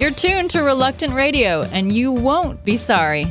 You're tuned to Reluctant Radio, and you won't be sorry.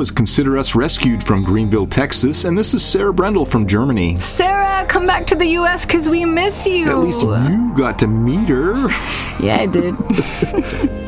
Was Consider Us Rescued from Greenville, Texas, and this is Sarah Brendel from Germany. Sarah, come back to the U.S. because we miss you. At least you got to meet her. Yeah, I did.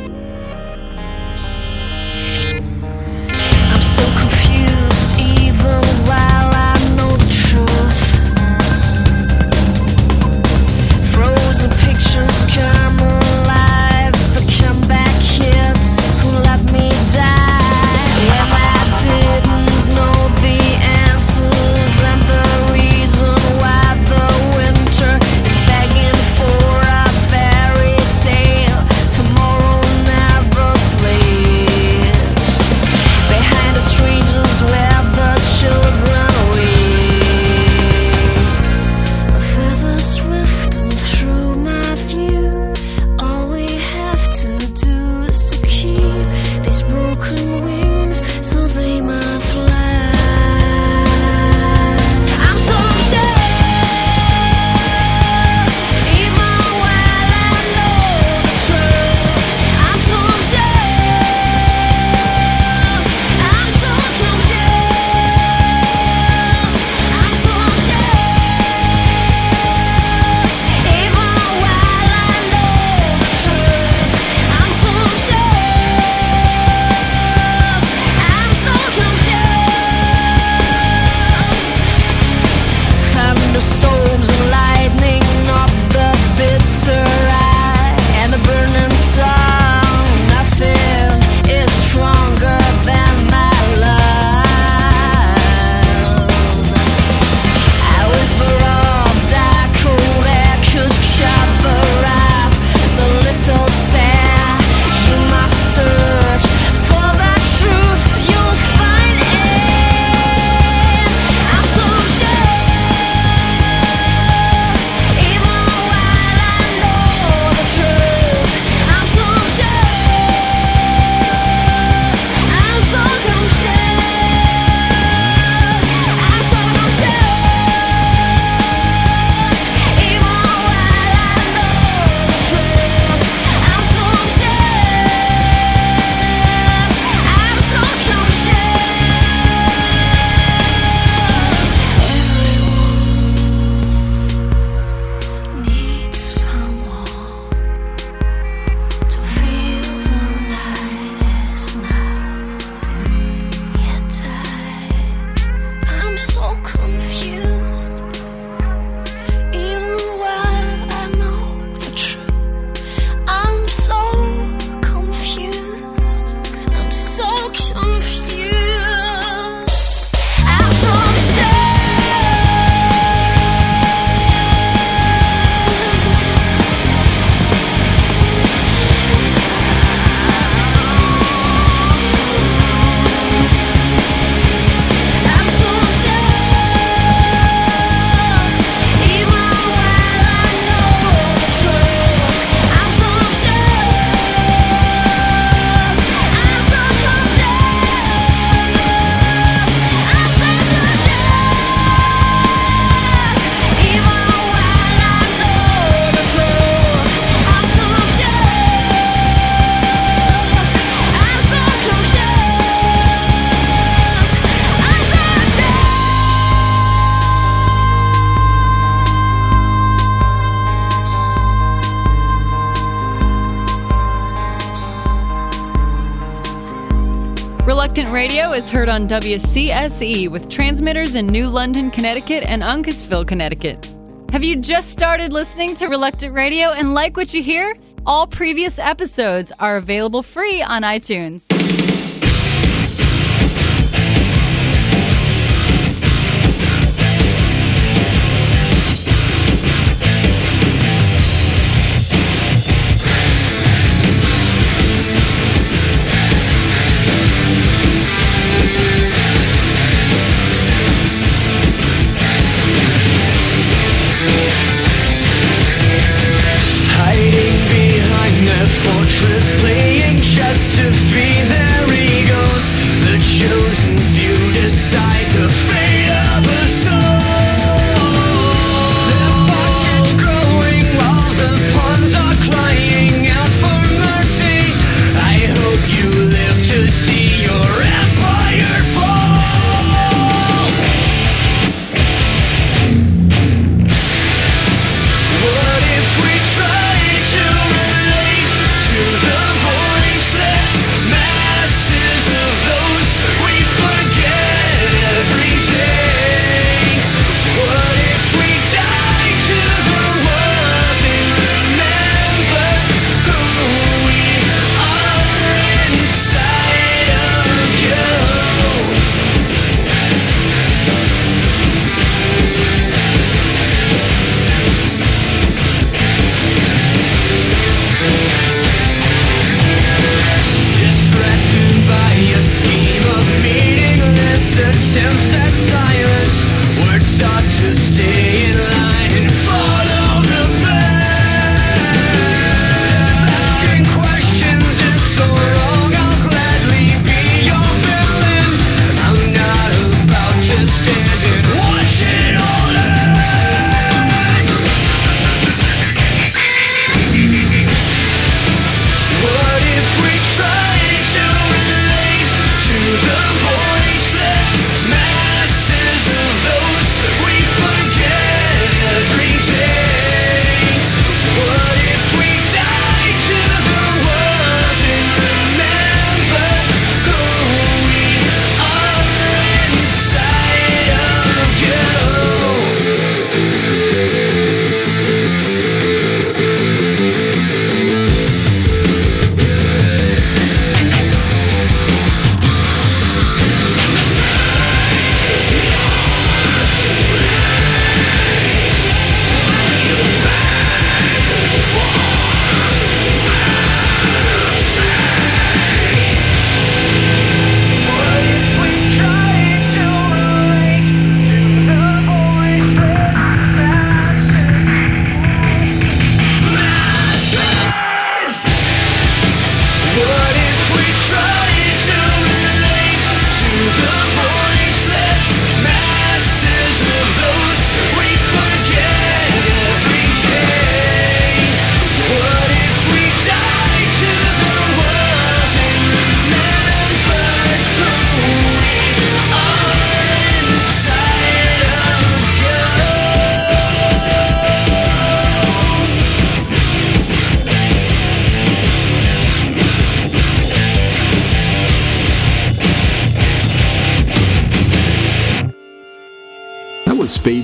is heard on WCSE with transmitters in New London, Connecticut and Uncasville, Connecticut. Have you just started listening to Reluctant Radio and like what you hear? All previous episodes are available free on iTunes.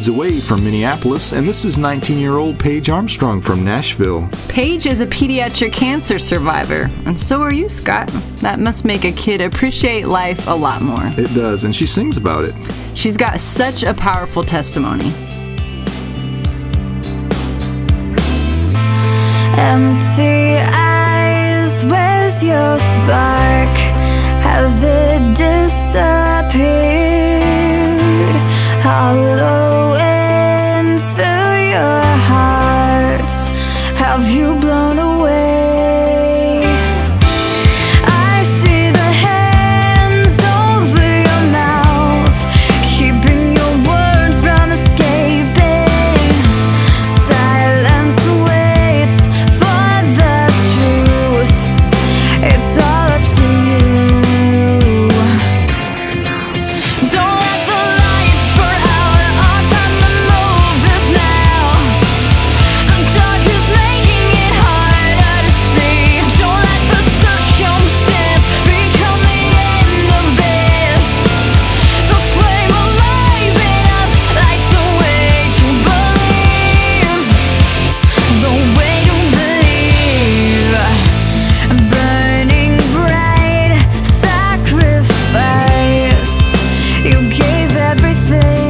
away from Minneapolis, and this is 19 year old Paige Armstrong from Nashville. Paige is a pediatric cancer survivor, and so are you, Scott. That must make a kid appreciate life a lot more. It does, and she sings about it. She's got such a powerful testimony. Empty eyes, where's your spark? Has it disappeared? Hollow everything.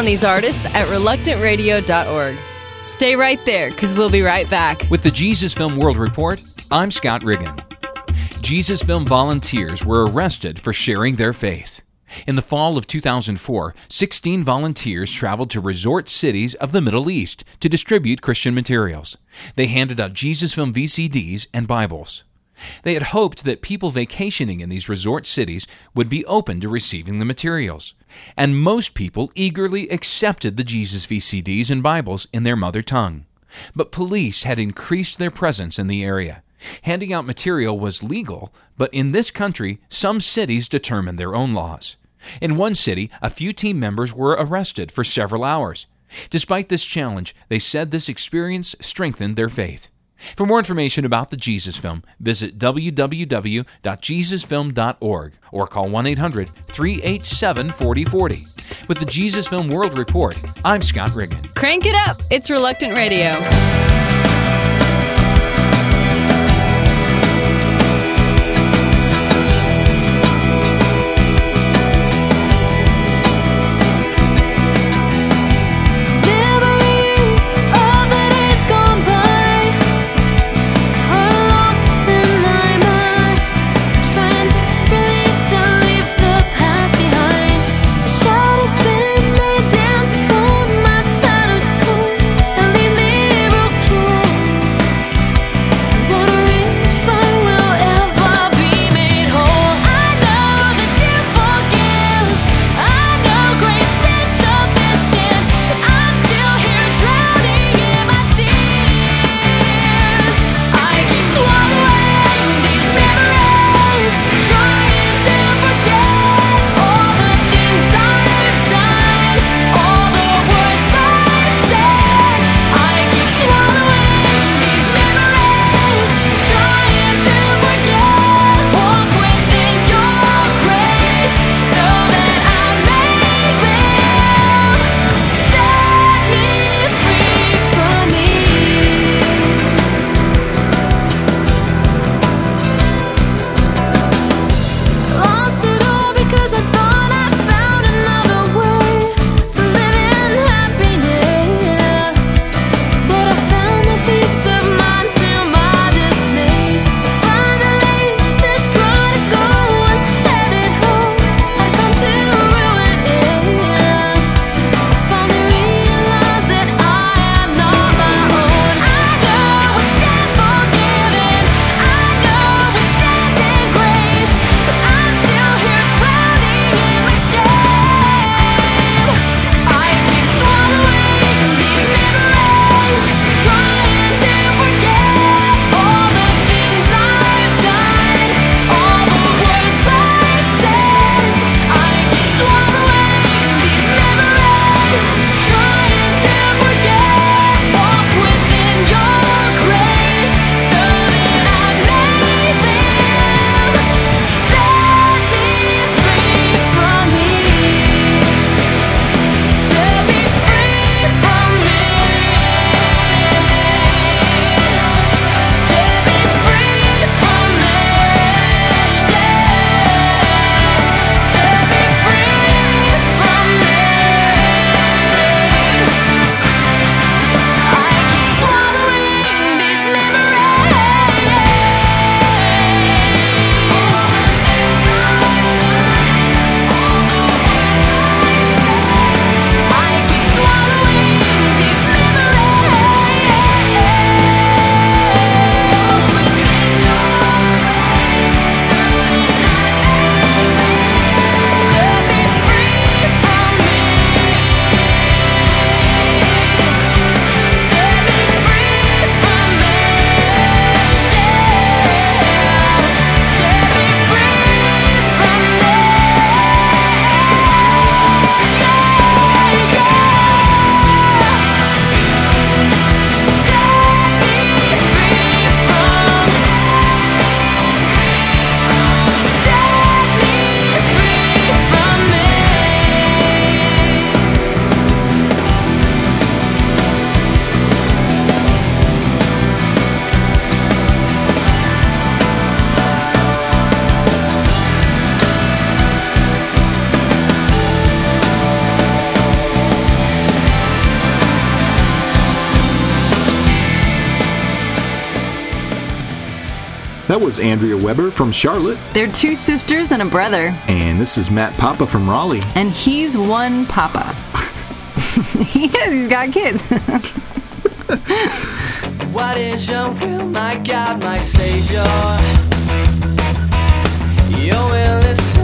On these artists at reluctantradio.org. Stay right there, because we'll be right back. With the Jesus Film World Report, I'm Scott Riggin. Jesus Film volunteers were arrested for sharing their faith. In the fall of 2004, 16 volunteers traveled to resort cities of the Middle East to distribute Christian materials. They handed out Jesus Film VCDs and Bibles. They had hoped that people vacationing in these resort cities would be open to receiving the materials. And most people eagerly accepted the Jesus VCDs and Bibles in their mother tongue. But police had increased their presence in the area. Handing out material was legal, but in this country, some cities determine their own laws. In one city, a few team members were arrested for several hours. Despite this challenge, they said this experience strengthened their faith. For more information about the Jesus Film, visit www.jesusfilm.org or call 1 800 387 4040. With the Jesus Film World Report, I'm Scott Riggin. Crank it up. It's Reluctant Radio. That was Andrea Weber from Charlotte. They're two sisters and a brother. And this is Matt Papa from Raleigh. And he's one Papa. he is, he's got kids. what is your will, my God, my Savior? Your will is.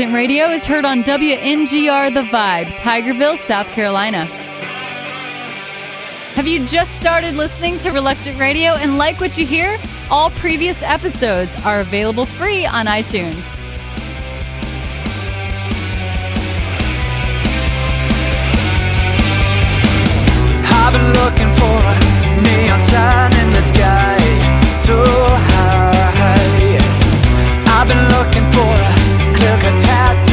Instant Radio is heard on WNGR The Vibe, Tigerville, South Carolina. Have you just started listening to Reluctant Radio and like what you hear? All previous episodes are available free on iTunes. I've been looking for a neon sign in the sky so high. I've been looking for a look at that.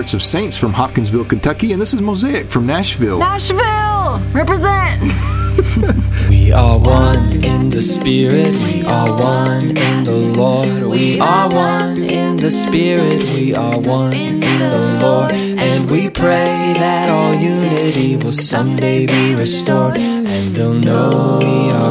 Hearts of Saints from Hopkinsville, Kentucky, and this is Mosaic from Nashville. Nashville! Represent! We are one in the Spirit, we are one in the Lord. We are one in the Spirit, we are one in the Lord. And we pray that all unity will someday be restored. And they'll know we are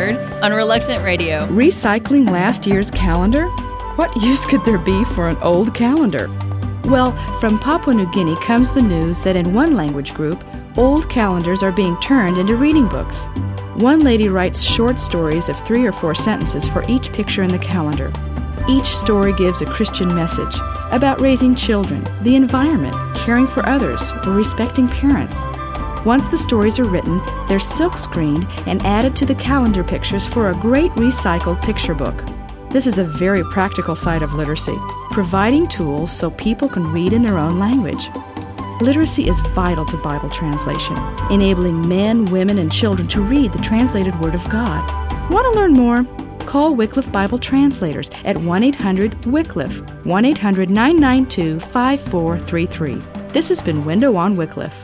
heard on Reluctant Radio. Recycling last year's calendar? What use could there be for an old calendar? Well, from Papua New Guinea comes the news that in one language group, old calendars are being turned into reading books. One lady writes short stories of three or four sentences for each picture in the calendar. Each story gives a Christian message about raising children, the environment, caring for others, or respecting parents. Once the stories are written, they're silk screened and added to the calendar pictures for a great recycled picture book. This is a very practical side of literacy, providing tools so people can read in their own language. Literacy is vital to Bible translation, enabling men, women, and children to read the translated Word of God. Want to learn more? Call Wycliffe Bible Translators at 1 800 Wycliffe, 1 800 992 5433. This has been Window on Wycliffe.